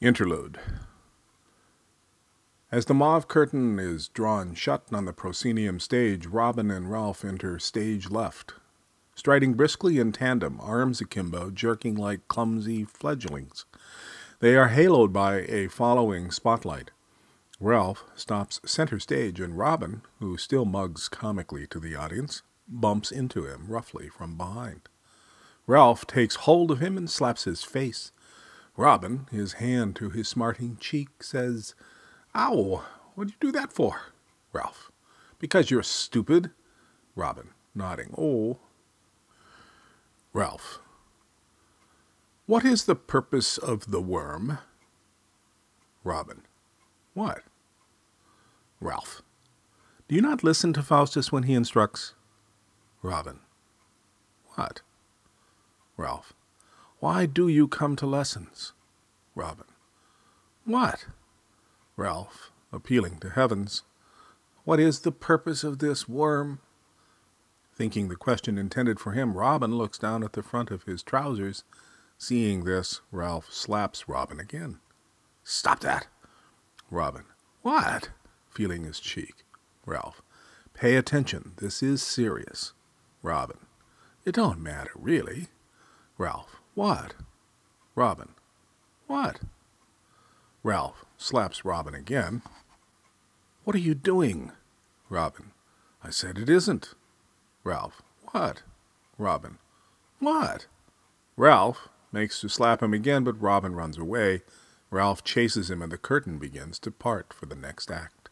Interlude. As the mauve curtain is drawn shut on the proscenium stage, Robin and Ralph enter stage left, striding briskly in tandem, arms akimbo, jerking like clumsy fledglings. They are haloed by a following spotlight. Ralph stops center stage, and Robin, who still mugs comically to the audience, bumps into him roughly from behind. Ralph takes hold of him and slaps his face. Robin, his hand to his smarting cheek, says, Ow, what'd you do that for? Ralph, because you're stupid. Robin, nodding, Oh. Ralph, what is the purpose of the worm? Robin, what? Ralph, do you not listen to Faustus when he instructs? Robin, what? Ralph, why do you come to lessons? Robin. What? Ralph, appealing to heavens. What is the purpose of this worm? Thinking the question intended for him, Robin looks down at the front of his trousers. Seeing this, Ralph slaps Robin again. Stop that! Robin. What? Feeling his cheek. Ralph. Pay attention. This is serious. Robin. It don't matter, really. Ralph. What? Robin. What? Ralph slaps Robin again. What are you doing? Robin. I said it isn't. Ralph. What? Robin. What? Ralph makes to slap him again, but Robin runs away. Ralph chases him, and the curtain begins to part for the next act.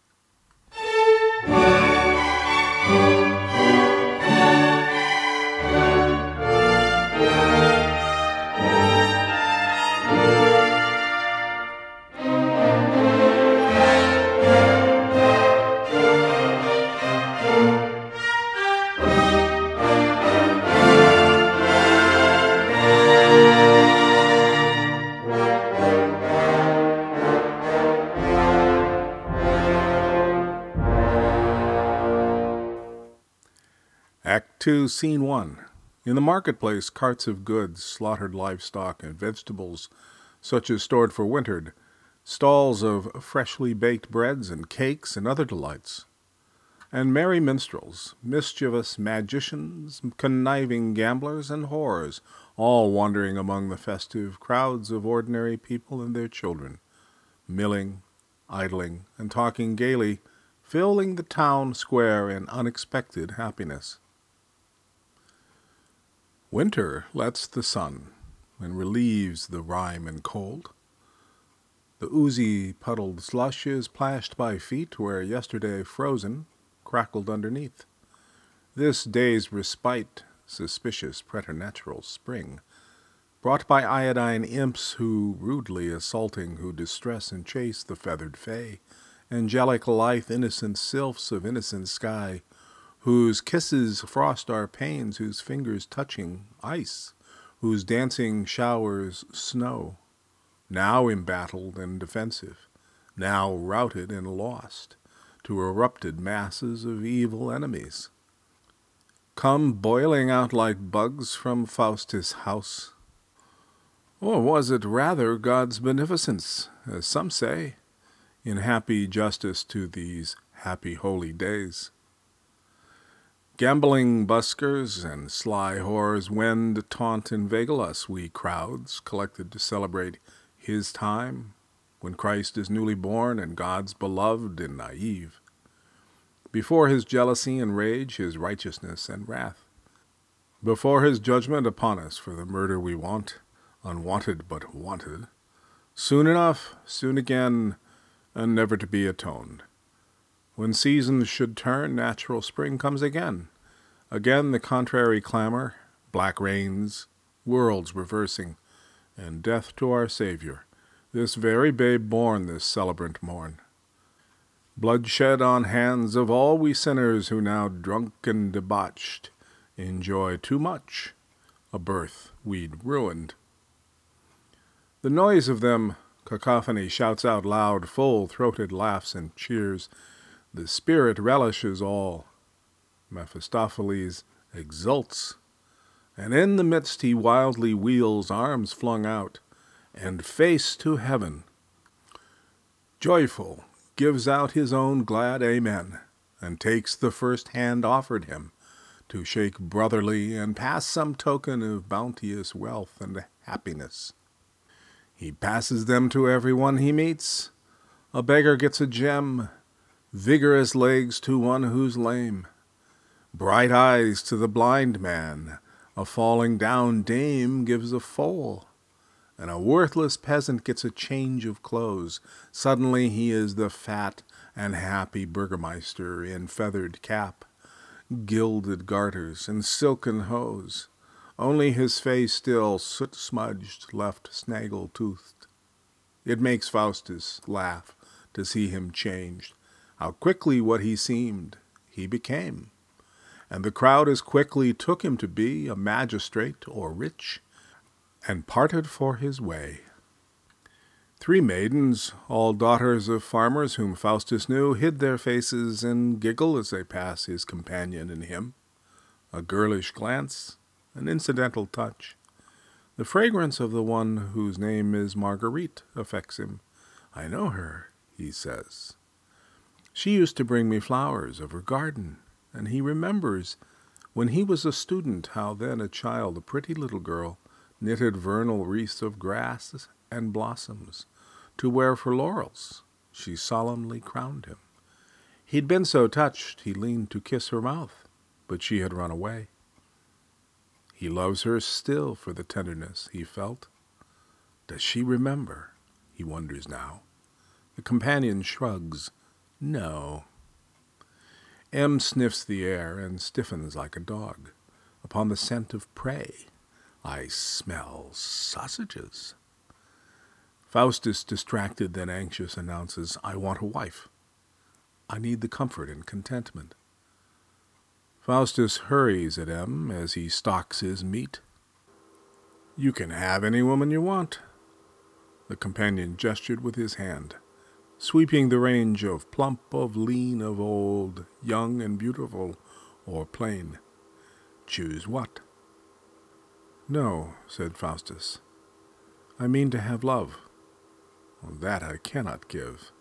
Act 2, Scene 1. In the marketplace, carts of goods, slaughtered livestock, and vegetables, such as stored for winter, stalls of freshly baked breads and cakes and other delights, and merry minstrels, mischievous magicians, conniving gamblers, and whores, all wandering among the festive crowds of ordinary people and their children, milling, idling, and talking gaily, filling the town square in unexpected happiness. Winter lets the sun and relieves the rime and cold. The oozy puddled slush is plashed by feet where yesterday frozen crackled underneath. This day's respite, suspicious preternatural spring, brought by iodine imps who, rudely assaulting, who distress and chase the feathered fay, angelic lithe innocent sylphs of innocent sky, whose kisses frost our pains, whose fingers touching ice, whose dancing showers snow, now embattled and defensive, now routed and lost to erupted masses of evil enemies. Come boiling out like bugs from Faustus' house. Or was it rather God's beneficence, as some say, in happy justice to these happy holy days? Gambling buskers and sly whores wend, taunt, inveigle us, we crowds collected to celebrate his time, when Christ is newly born and God's beloved and naive. Before his jealousy and rage, his righteousness and wrath. Before his judgment upon us for the murder we want, unwanted but wanted. Soon enough, soon again, and never to be atoned. When seasons should turn, natural spring comes again. Again the contrary clamor, black rains, worlds reversing, and death to our Savior, this very babe born this celebrant morn. Bloodshed on hands of all we sinners who now drunk and debauched enjoy too much a birth we'd ruined. The noise of them cacophony shouts out loud, full throated laughs and cheers The spirit relishes all. Mephistopheles exults, and in the midst he wildly wheels, arms flung out, and face to heaven. Joyful, gives out his own glad amen, and takes the first hand offered him, to shake brotherly and pass some token of bounteous wealth and happiness. He passes them to every one he meets. A beggar gets a gem, vigorous legs to one who's lame, bright eyes to the blind man, a falling down dame gives a foal, and a worthless peasant gets a change of clothes. Suddenly he is the fat and happy burgomaster in feathered cap, gilded garters, and silken hose, only his face still soot smudged, left snaggle toothed. It makes Faustus laugh to see him changed, how quickly what he seemed he became. And the crowd as quickly took him to be a magistrate or rich, and parted for his way. Three maidens, all daughters of farmers whom Faustus knew, hid their faces and giggle as they pass his companion and him. A girlish glance, an incidental touch. The fragrance of the one whose name is Marguerite affects him. I know her, he says. She used to bring me flowers of her garden, and he remembers when he was a student how then a child, a pretty little girl, knitted vernal wreaths of grass and blossoms to wear for laurels. She solemnly crowned him. He'd been so touched he leaned to kiss her mouth, but she had run away. He loves her still for the tenderness he felt. Does she remember? He wonders now. The companion shrugs. No. M sniffs the air and stiffens like a dog. Upon the scent of prey, I smell sausages. Faustus, distracted, then anxious, announces, I want a wife. I need the comfort and contentment. Faustus hurries at M as he stalks his meat. You can have any woman you want. The companion gestured with his hand, sweeping the range of plump, of lean, of old, young and beautiful, or plain. Choose what? No, said Faustus. I mean to have love. That I cannot give.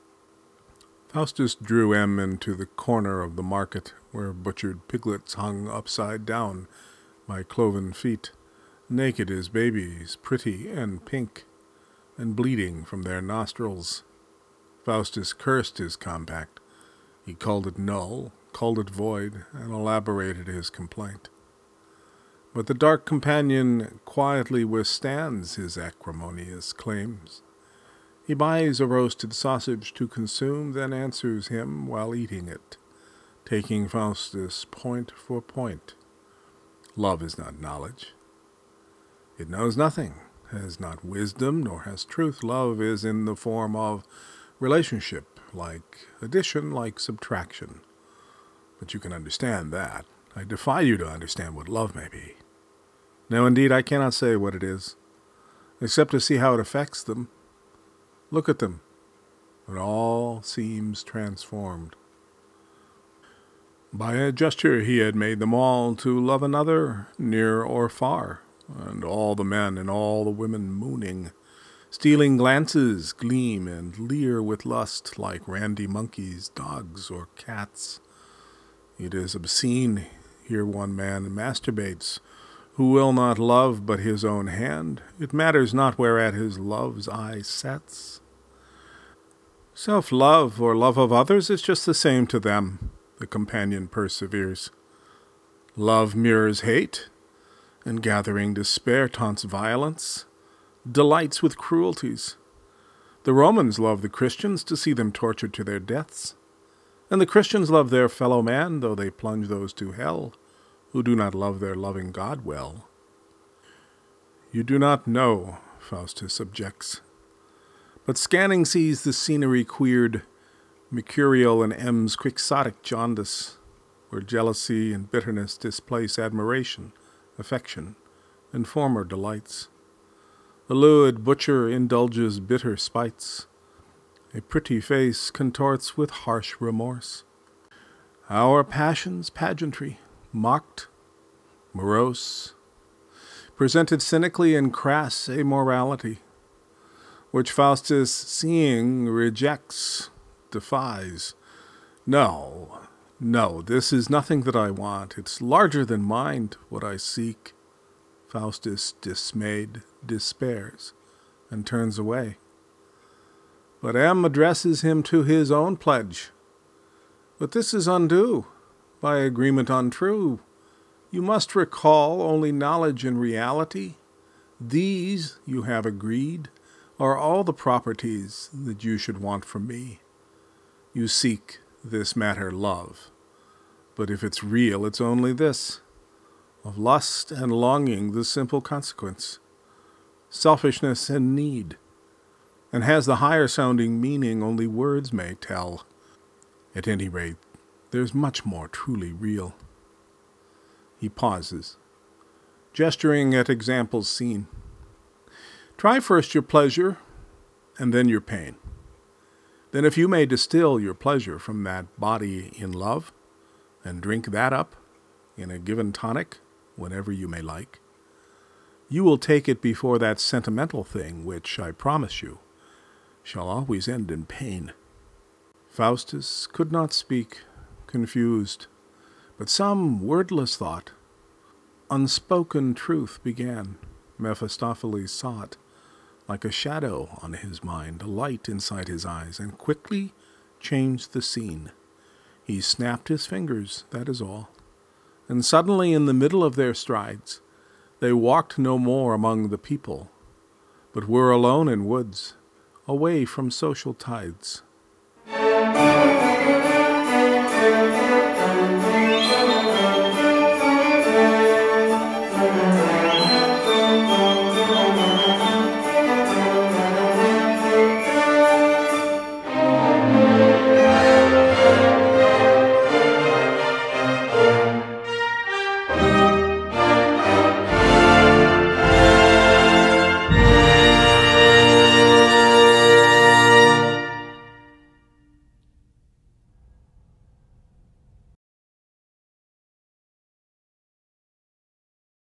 Faustus drew M into the corner of the market where butchered piglets hung upside down by cloven feet, naked as babies, pretty and pink, and bleeding from their nostrils. Faustus cursed his compact. He called it null, called it void, and elaborated his complaint. But the dark companion quietly withstands his acrimonious claims. He buys a roasted sausage to consume, then answers him while eating it, taking Faustus point for point. Love is not knowledge. It knows nothing, has not wisdom, nor has truth. Love is in the form of relationship, like addition, like subtraction. But you can understand that. I defy you to understand what love may be. No, indeed, I cannot say what it is, except to see how it affects them Look at them. It all seems transformed. By a gesture he had made them all to love another, near or far, and all the men and all the women mooning, stealing glances, gleam and leer with lust like randy monkeys, dogs, or cats. It is obscene. Here one man masturbates, who will not love but his own hand. It matters not whereat his love's eye sets. Self love or love of others is just the same to them, the companion perseveres. Love mirrors hate, and gathering despair taunts violence, delights with cruelties. The Romans love the Christians to see them tortured to their deaths, and the Christians love their fellow man, though they plunge those to hell who do not love their loving God well. You do not know, Faustus objects, but scanning sees the scenery queered, mercurial and M's quixotic jaundice, where jealousy and bitterness displace admiration, affection, and former delights. The lewd butcher indulges bitter spites. A pretty face contorts with harsh remorse. Our passions pageantry, mocked, morose, presented cynically in crass amorality, which Faustus, seeing, rejects, defies. No, no, this is nothing that I want. It's larger than mind, what I seek. Faustus, dismayed, despairs, and turns away. But M addresses him to his own pledge. But this is undue, by agreement untrue. You must recall only knowledge and reality. These, you have agreed, are all the properties that you should want from me. You seek this matter love. But if it's real, it's only this of lust and longing, the simple consequence, selfishness and need, and has the higher sounding meaning only words may tell. At any rate, there's much more truly real. He pauses, gesturing at examples seen. Try first your pleasure, and then your pain. Then, if you may distill your pleasure from that body in love, and drink that up in a given tonic whenever you may like, you will take it before that sentimental thing which, I promise you, shall always end in pain. Faustus could not speak, confused, but some wordless thought, unspoken truth began. Mephistopheles sought, like a shadow on his mind, a light inside his eyes, and quickly changed the scene. He snapped his fingers, that is all. And suddenly, in the middle of their strides, they walked no more among the people, but were alone in woods, away from social tides.